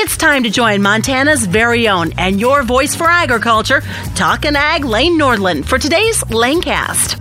It's time to join Montana's very own and your voice for agriculture, Talkin' Ag Lane Nordlund, for today's Lanecast.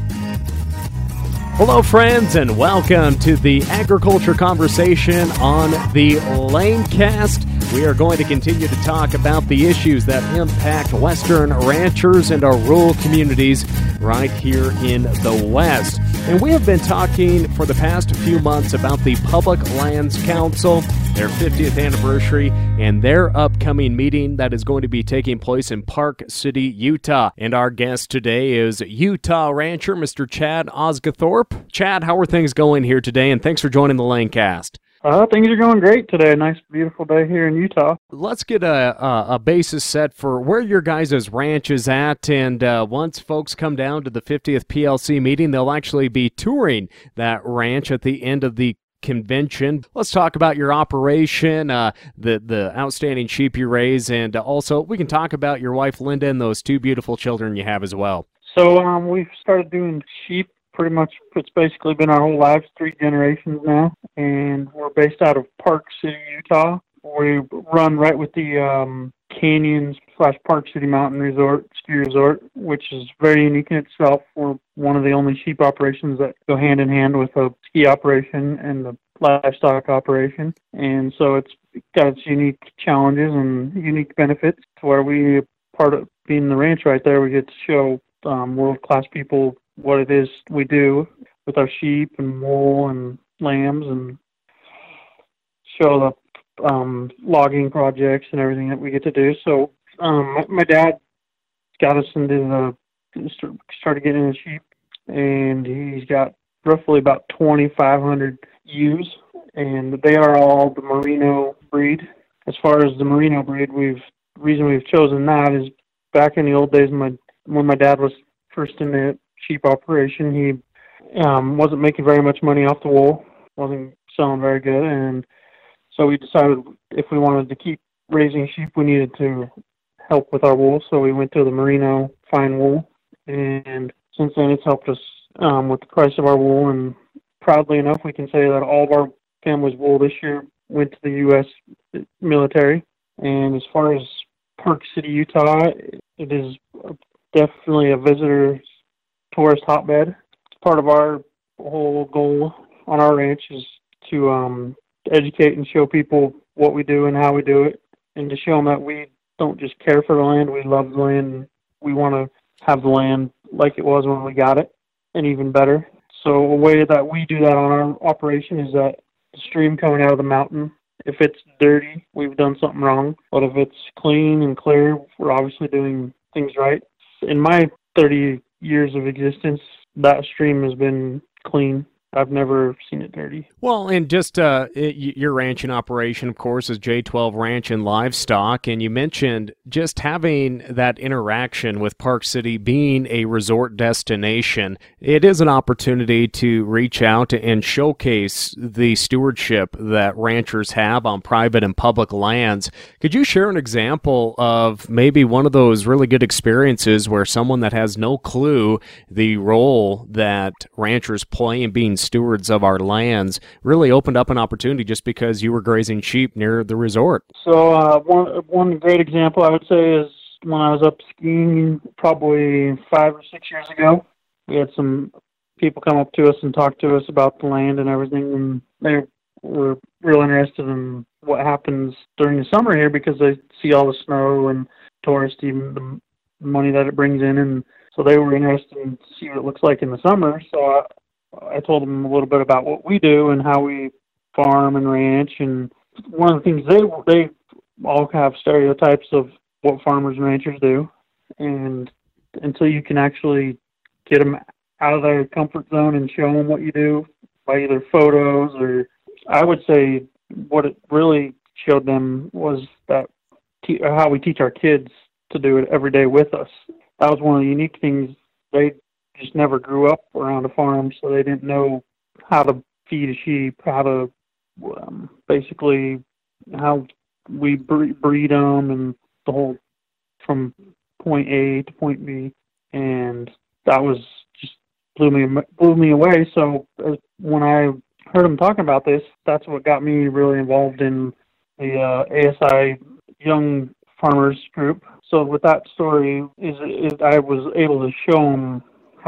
Hello, friends, and welcome to the agriculture conversation on the Lanecast. We are going to continue to talk about the issues that impact Western ranchers and our rural communities right here in the West. And we have been talking for the past few months about the Public Lands Council, their 50th anniversary, and their upcoming meeting that is going to be taking place in Park City, Utah. And our guest today is Utah rancher Mr. Chad Osguthorpe. Chad, how are things going here today? And thanks for joining the Lanecast. Uh, things are going great today. Nice, beautiful day here in Utah. Let's get a, a, a basis set for where your guys' ranch is at. And uh, once folks come down to the 50th PLC meeting, they'll actually be touring that ranch at the end of the convention. Let's talk about your operation, uh, the the outstanding sheep you raise, and also we can talk about your wife Linda and those two beautiful children you have as well. So um, we've started doing sheep pretty much it's basically been our whole lives, three generations now, and we're based out of Park City, Utah. We run right with the um, Canyons slash Park City Mountain Resort ski resort, which is very unique in itself. We're one of the only sheep operations that go hand in hand with a ski operation and the livestock operation, and so it's got its unique challenges and unique benefits. To where we part of being the ranch right there, we get to show um, world class people what it is we do with our sheep and wool and lambs and show the um, logging projects and everything that we get to do. So um, my, dad got us into the started getting into sheep, and he's got roughly about 2,500 ewes, and they are all the merino breed. As far as the merino breed, we've reason we've chosen that is back in the old days, my when my dad was first in the sheep operation. He um, wasn't making very much money off the wool, wasn't selling very good, and so we decided if we wanted to keep raising sheep, we needed to help with our wool. So we went to the merino fine wool, and since then it's helped us um, with the price of our wool. And proudly enough, we can say that all of our family's wool this year went to the U.S. military. And as far as Park City, Utah, it is definitely a visitor tourist hotbed. Part of our whole goal on our ranch is to um, educate and show people what we do and how we do it, and to show them that we don't just care for the land, we love the land. We want to have the land like it was when we got it, and even better. So a way that we do that on our operation is that the stream coming out of the mountain, if it's dirty, we've done something wrong. But if it's clean and clear, we're obviously doing things right. In my 30 years of existence, that stream has been clean. I've never seen it dirty. Well, and just uh, it, your ranching operation, of course, is J12 Ranch and Livestock. And you mentioned just having that interaction with Park City being a resort destination. It is an opportunity to reach out and showcase the stewardship that ranchers have on private and public lands. Could you share an example of maybe one of those really good experiences where someone that has no clue the role that ranchers play in being stewards of our lands really opened up an opportunity just because you were grazing sheep near the resort. So uh, one one great example I would say is when I was up skiing probably five or six years ago. We had some people come up to us and talk to us about the land and everything, and they were real interested in what happens during the summer here because they see all the snow and tourists, even the money that it brings in, and so they were interested in see what it looks like in the summer. So I, told them a little bit about what we do and how we farm and ranch. And one of the things they they all have stereotypes of what farmers and ranchers do, and until you can actually get them out of their comfort zone and show them what you do by either photos or I would say what it really showed them was that te- how we teach our kids to do it every day with us. That was one of the unique things they just never grew up around a farm, so they didn't know how to feed a sheep, how to um, basically how we breed them, and the whole from point A to point B, and that was just blew me blew me away. So uh, when I heard them talking about this, that's what got me really involved in the uh, ASI Young Farmers Group. So with that story, is, is I was able to show them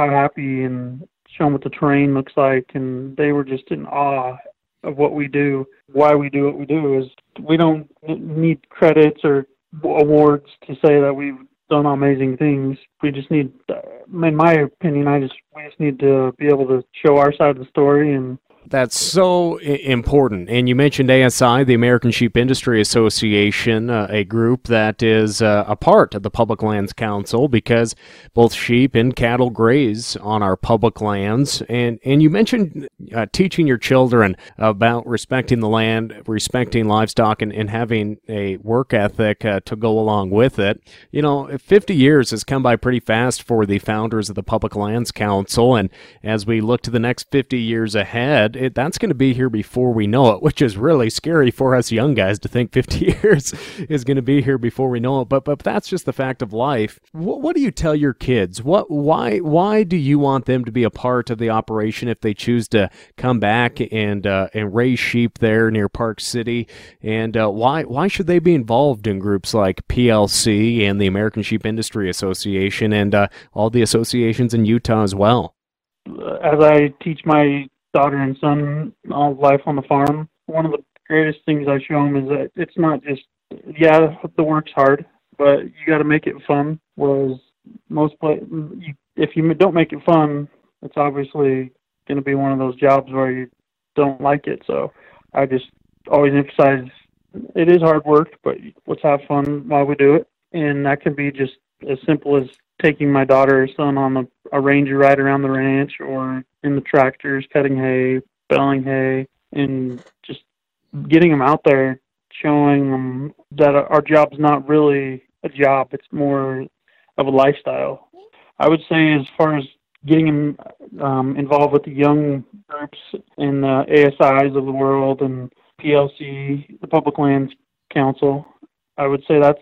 happy and show them what the terrain looks like, and they were just in awe of what we do. Why we do what we do is we don't need credits or awards to say that we've done amazing things. We just need, in my opinion, I just we just need to be able to show our side of the story and that's so important. And you mentioned ASI, the American Sheep Industry Association, uh, a group that is uh, a part of the Public Lands Council because both sheep and cattle graze on our public lands. And and you mentioned uh, teaching your children about respecting the land, respecting livestock, and, and having a work ethic uh, to go along with it. You know, 50 years has come by pretty fast for the founders of the Public Lands Council. And as we look to the next 50 years ahead, it, that's going to be here before we know it, which is really scary for us young guys to think 50 years is going to be here before we know it. But but that's just the fact of life. What, what do you tell your kids? What why why do you want them to be a part of the operation if they choose to come back and uh, and raise sheep there near Park City? And uh, why why should they be involved in groups like PLC and the American Sheep Industry Association and uh, all the associations in Utah as well? As I teach my daughter and son all life on the farm. One of the greatest things I show them is that it's not just yeah the work's hard, but you got to make it fun. Whereas most play, you, if you don't make it fun, it's obviously going to be one of those jobs where you don't like it. So I just always emphasize it is hard work, but let's have fun while we do it. And that can be just as simple as taking my daughter or son on a, a ranger ride around the ranch or in the tractors, cutting hay, baling hay, and just getting them out there, showing them that our job's not really a job, it's more of a lifestyle. I would say, as far as getting them um, involved with the young groups and the ASIs of the world and PLC, the Public Lands Council, I would say that's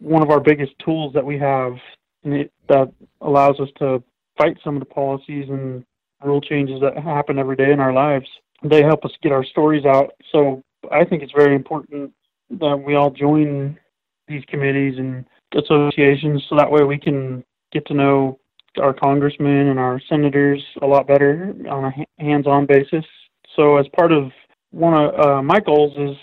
one of our biggest tools that we have and it, that allows us to fight some of the policies and rule changes that happen every day in our lives. They help us get our stories out. So I think it's very important that we all join these committees and associations so that way we can get to know our congressmen and our senators a lot better on a hands-on basis. So as part of one of uh, my goals is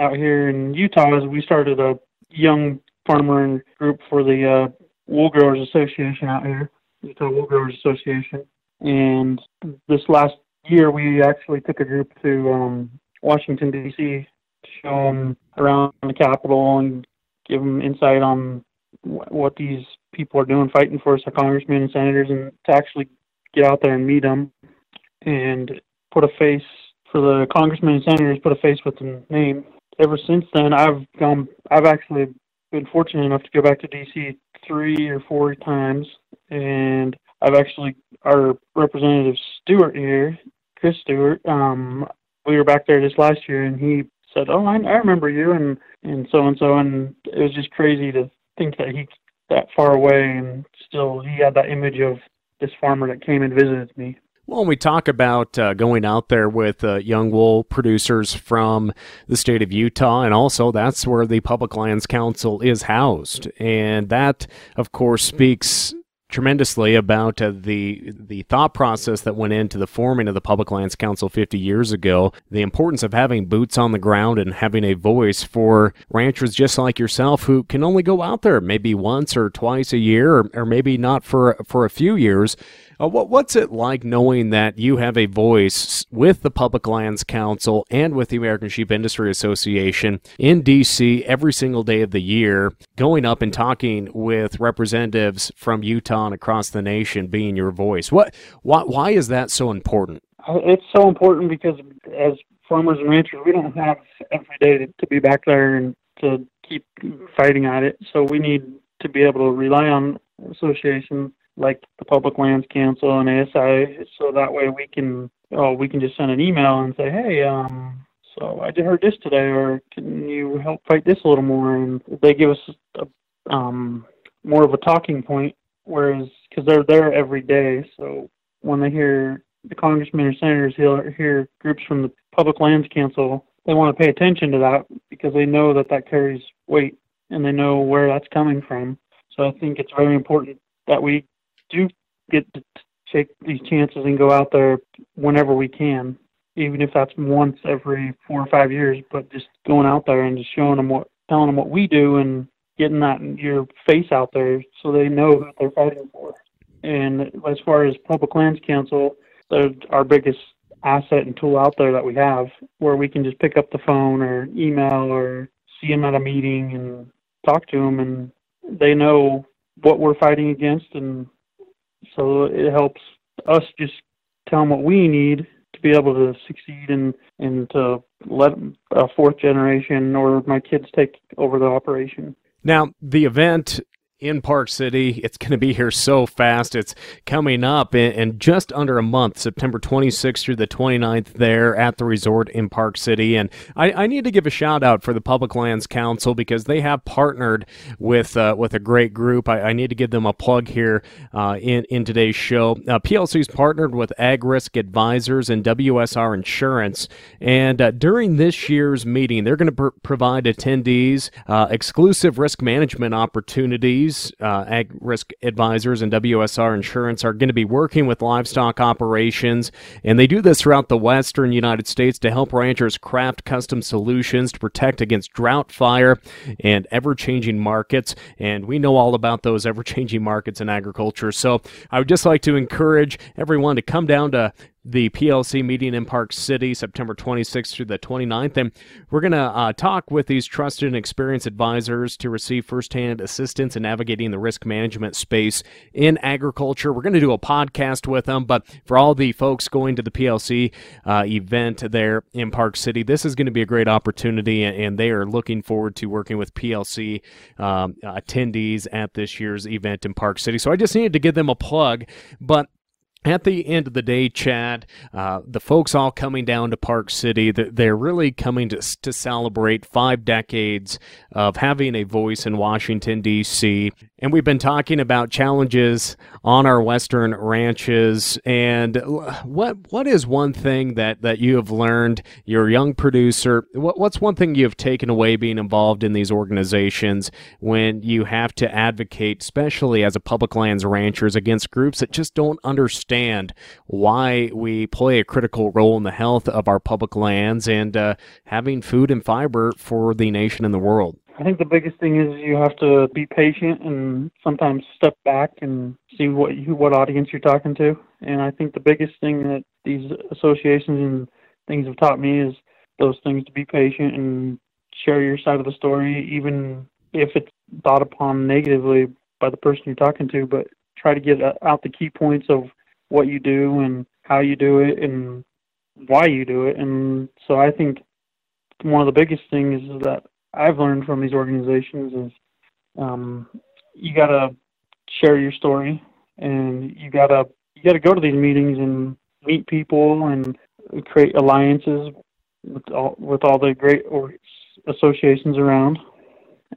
out here in Utah is we started a young farmer group for the uh, Wool Growers Association out here, Utah Wool Growers Association. And this last year, we actually took a group to um, Washington, D.C. to show them around the Capitol and give them insight on what these people are doing, fighting for us, our congressmen and senators, and to actually get out there and meet them and put a face for the congressmen and senators, put a face with the name. Ever since then, I've gone. I've actually been fortunate enough to go back to DC three or four times, and I've actually our representative Stewart here, Chris Stewart. Um, we were back there this last year, and he said, "Oh, I, I remember you," and and so and so, and it was just crazy to think that he that far away, and still he had that image of this farmer that came and visited me. Well, we talk about uh, going out there with uh, young wool producers from the state of Utah, and also that's where the Public Lands Council is housed. And that, of course, speaks tremendously about uh, the the thought process that went into the forming of the Public Lands Council 50 years ago. The importance of having boots on the ground and having a voice for ranchers just like yourself who can only go out there maybe once or twice a year, or, or maybe not for for a few years. Uh, what, what's it like knowing that you have a voice with the Public Lands Council and with the American Sheep Industry Association in D.C. every single day of the year, going up and talking with representatives from Utah and across the nation, being your voice? What, why, why is that so important? Uh, it's so important because as farmers and ranchers, we don't have every day to, to be back there and to keep fighting at it. So we need to be able to rely on associations like the Public Lands Council and ASI, so that way we can oh we can just send an email and say, hey, um, so I just heard this today, or can you help fight this a little more? And they give us a, um, more of a talking point, whereas because they're there every day, so when they hear the congressmen or senators hear, hear groups from the Public Lands Council, they want to pay attention to that because they know that that carries weight and they know where that's coming from. So I think it's very important that we do get to take these chances and go out there whenever we can, even if that's once every four or five years. But just going out there and just showing them what, telling them what we do, and getting that your face out there so they know who they're fighting for. And as far as Public Lands Council, they're our biggest asset and tool out there that we have, where we can just pick up the phone or email or see them at a meeting and talk to them, and they know what we're fighting against, and so it helps us just tell them what we need to be able to succeed and and to let a fourth generation or my kids take over the operation. Now, the event in Park City. It's going to be here so fast. It's coming up in, in, just under a month, September 26th through the 29th, there at the resort in Park City. And I, I need to give a shout out for the Public Lands Council because they have partnered with uh, with a great group. I, I, need to give them a plug here uh, in in today's show. Uh, PLC's partnered with Ag Risk Advisors and WSR Insurance, and uh, during this year's meeting, they're going to pr- provide attendees uh, exclusive risk management opportunities uh, Ag Risk Advisors and WSR Insurance are going to be working with livestock operations, and they do this throughout the western United States to help ranchers craft custom solutions to protect against drought, fire, and ever changing markets. And we know all about those ever changing markets in agriculture. So I would just like to encourage everyone to come down to the PLC meeting in Park City, September 26th through the 29th. And we're going to uh, talk with these trusted and experienced advisors to receive firsthand assistance in navigating the risk management space in agriculture. We're going to do a podcast with them, but for all the folks going to the PLC uh, event there in Park City, this is going to be a great opportunity, and they are looking forward to working with PLC um, attendees at this year's event in Park City. So I just needed to give them a plug, but at the end of the day, Chad, uh, the folks all coming down to Park City, they're really coming to, to celebrate five decades of having a voice in Washington, D.C. And we've been talking about challenges on our Western ranches. And what what is one thing that, that you have learned? You're a young producer. What, what's one thing you've taken away being involved in these organizations when you have to advocate, especially as a public lands ranchers, against groups that just don't understand? Understand why we play a critical role in the health of our public lands and uh, having food and fiber for the nation and the world. I think the biggest thing is you have to be patient and sometimes step back and see what you, what audience you're talking to. And I think the biggest thing that these associations and things have taught me is those things to be patient and share your side of the story, even if it's thought upon negatively by the person you're talking to. But try to get out the key points of what you do and how you do it and why you do it. And so I think one of the biggest things that I've learned from these organizations is um, you got to share your story and you got to you got to go to these meetings and meet people and create alliances with all with all the great associations around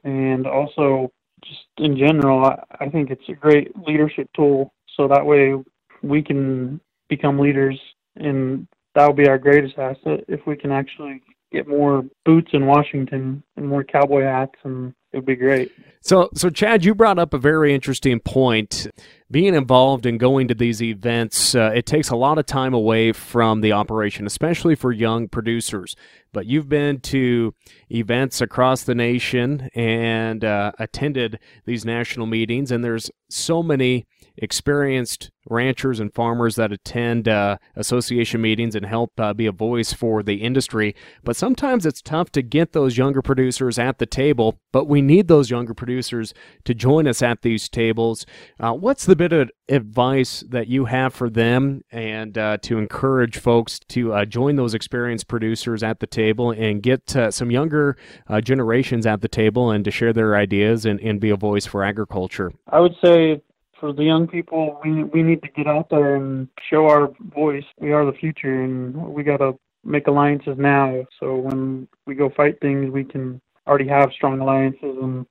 and also just in general I, I think it's a great leadership tool so that way we can become leaders, and that will be our greatest asset if we can actually get more boots in Washington and more cowboy hats, and it would be great. So, so Chad, you brought up a very interesting point. Being involved in going to these events, uh, it takes a lot of time away from the operation, especially for young producers. But you've been to events across the nation and uh, attended these national meetings, and there's so many experienced ranchers and farmers that attend uh, association meetings and help uh, be a voice for the industry. But sometimes it's tough to get those younger producers at the table, but we need those younger producers to join us at these tables. Uh, what's the bit of advice that you have for them and uh, to encourage folks to uh, join those experienced producers at the table and get uh, some younger generations at the table and to share their ideas and, and be a voice for agriculture? I would say for the young people, we we need to get out there and show our voice. We are the future, and we got to make alliances now. So when we go fight things, we can already have strong alliances. And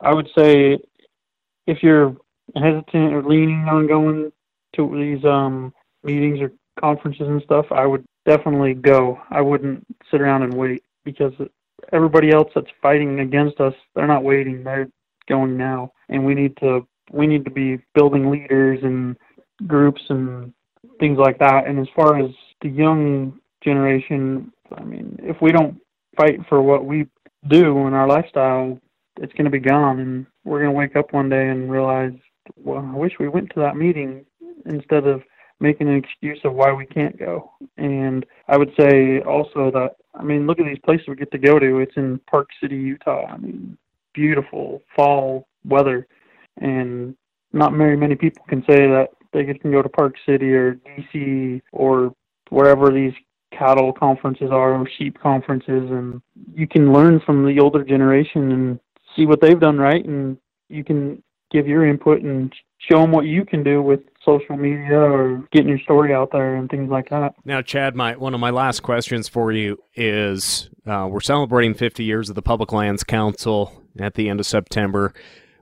I would say, if you're hesitant or leaning on going to these um, meetings or conferences and stuff, I would definitely go. I wouldn't sit around and wait because everybody else that's fighting against us, they're not waiting. They're going now, and we need to we need to be building leaders and groups and things like that. And as far as the young generation, I mean, if we don't fight for what we do in our lifestyle, it's going to be gone, and we're going to wake up one day and realize, well, I wish we went to that meeting instead of making an excuse of why we can't go. And I would say also that I mean, look at these places we get to go to. It's in Park City, Utah. I mean, beautiful fall weather, and not very many people can say that they can go to Park City or DC or wherever these cattle conferences are or sheep conferences, and you can learn from the older generation and see what they've done right, and you can give your input and show them what you can do with social media or getting your story out there and things like that. Now, Chad, my one of my last questions for you is: uh, we're celebrating 50 years of the Public Lands Council at the end of September.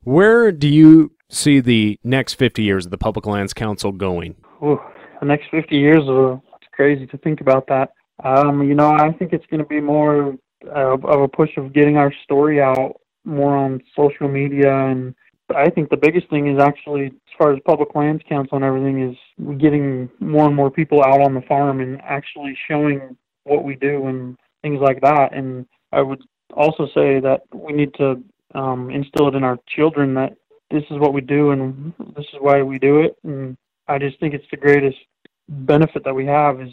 Where do you see the next 50 years of the Public Lands Council going? Ooh, the next 50 years, uh, it's crazy to think about that. Um, you know, I think it's going to be more of a push of getting our story out more on social media and I think the biggest thing is actually, as far as public lands council and everything, is getting more and more people out on the farm and actually showing what we do and things like that. And I would also say that we need to um, instill it in our children that this is what we do and this is why we do it. And I just think it's the greatest benefit that we have is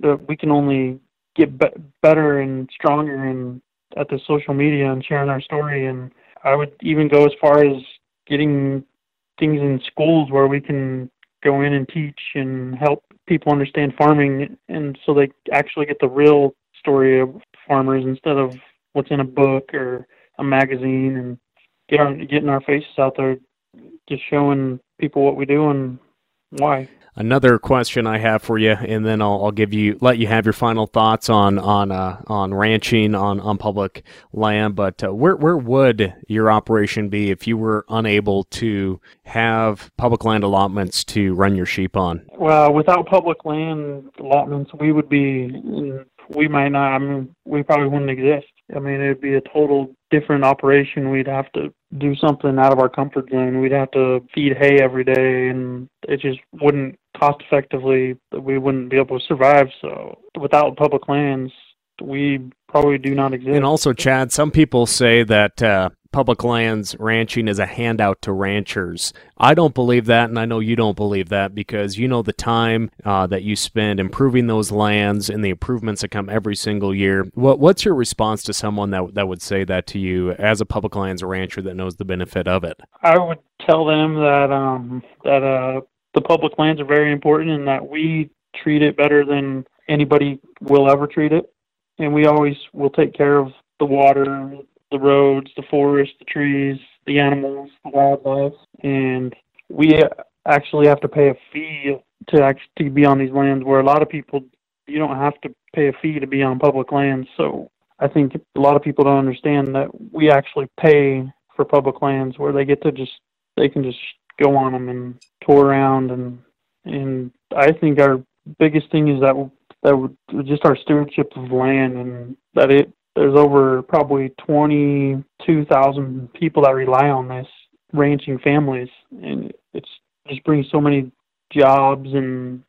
that we can only get be- better and stronger and at the social media and sharing our story and I would even go as far as getting things in schools where we can go in and teach and help people understand farming and so they actually get the real story of farmers instead of what's in a book or a magazine and get our getting our faces out there just showing people what we do and why Another question I have for you, and then I'll, I'll give you let you have your final thoughts on on uh, on ranching on, on public land. But uh, where where would your operation be if you were unable to have public land allotments to run your sheep on? Well, without public land allotments, we would be we might not. I mean, we probably wouldn't exist. I mean, it'd be a total different operation. We'd have to do something out of our comfort zone. We'd have to feed hay every day, and it just wouldn't cost effectively. We wouldn't be able to survive. So, without public lands, we probably do not exist. And also, Chad, some people say that uh, public lands ranching is a handout to ranchers. I don't believe that, and I know you don't believe that because you know the time uh, that you spend improving those lands and the improvements that come every single year. What, what's your response to someone that that would say that to you as a public lands rancher that knows the benefit of it? I would tell them that um, that uh, the public lands are very important and that we treat it better than anybody will ever treat it, and we always will take care of the water, the roads, the forest, the trees, the animals, the wildlife, and we actually have to pay a fee to actually be on these lands. Where a lot of people, you don't have to pay a fee to be on public lands. So I think a lot of people don't understand that we actually pay for public lands, where they get to just they can just go on them and tour around and and I think our biggest thing is that that just our stewardship of land and that it there's over probably 22,000 people that rely on this ranching families, and it's just brings so many jobs and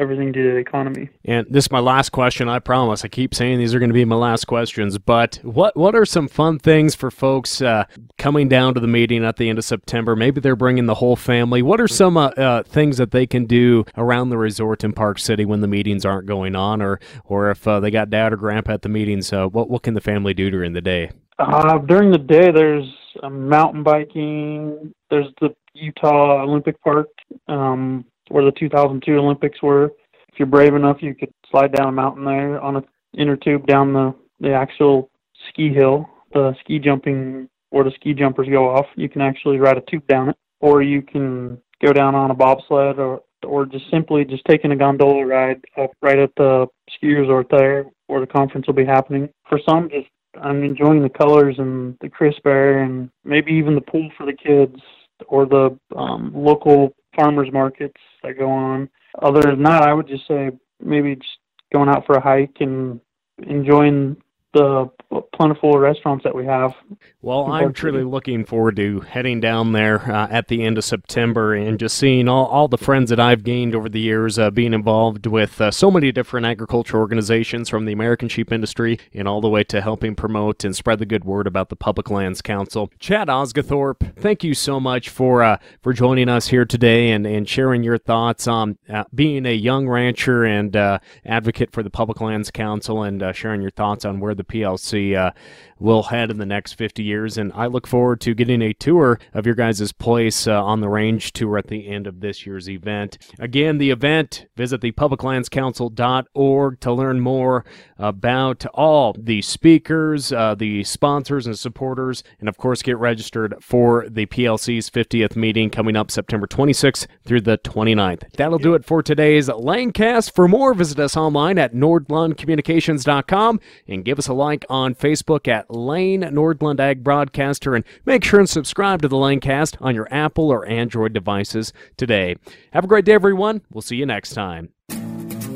everything to the economy. And this is my last question. I promise. I keep saying these are going to be my last questions. But what what are some fun things for folks uh, coming down to the meeting at the end of September? Maybe they're bringing the whole family. What are some uh, uh, things that they can do around the resort in Park City when the meetings aren't going on, or or if uh, they got dad or grandpa at the meetings? Uh, what what can the family do during the day? Uh, during the day, there's mountain biking. There's the Utah Olympic Park. Um, where the 2002 Olympics were. If you're brave enough, you could slide down a mountain there on a inner tube down the the actual ski hill, the ski jumping where the ski jumpers go off. You can actually ride a tube down it, or you can go down on a bobsled, or or just simply just taking a gondola ride up right at the ski resort there where the conference will be happening. For some, just I'm enjoying the colors and the crisp air, and maybe even the pool for the kids or the um, local farmers markets that go on. Other than that, I would just say maybe just going out for a hike and enjoying the plentiful restaurants that we have. Well, I'm truly looking forward to heading down there uh, at the end of September and just seeing all, all the friends that I've gained over the years uh, being involved with uh, so many different agriculture organizations from the American sheep industry and all the way to helping promote and spread the good word about the Public Lands Council. Chad Osguthorpe, thank you so much for uh, for joining us here today and, and sharing your thoughts on uh, being a young rancher and uh, advocate for the Public Lands Council and sharing your thoughts on where the PLC uh, will head in the next 50 years. And I look forward to getting a tour of your guys' place uh, on the range tour at the end of this year's event. Again, the event, visit the publiclandscouncil.org to learn more about all the speakers, uh, the sponsors and supporters, and of course, get registered for the PLC's 50th meeting coming up September 26th through the 29th. That'll do it for today's Lanecast. For more, visit us online at nordlundcommunications.com and give us a like on Facebook at Lane Nordlund Ag Broadcaster, and make sure and subscribe to the Lanecast on your Apple or Android devices today. Have a great day, everyone. We'll see you next time.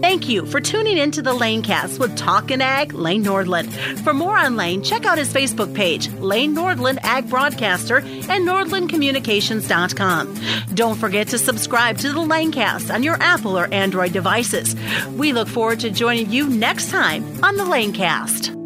Thank you for tuning in to the Lanecast with Talkin' Ag Lane Nordlund. For more on Lane, check out his Facebook page, Lane Nordlund Ag Broadcaster, and NordlundCommunications.com. Don't forget to subscribe to the Lanecast on your Apple or Android devices. We look forward to joining you next time on the Lanecast.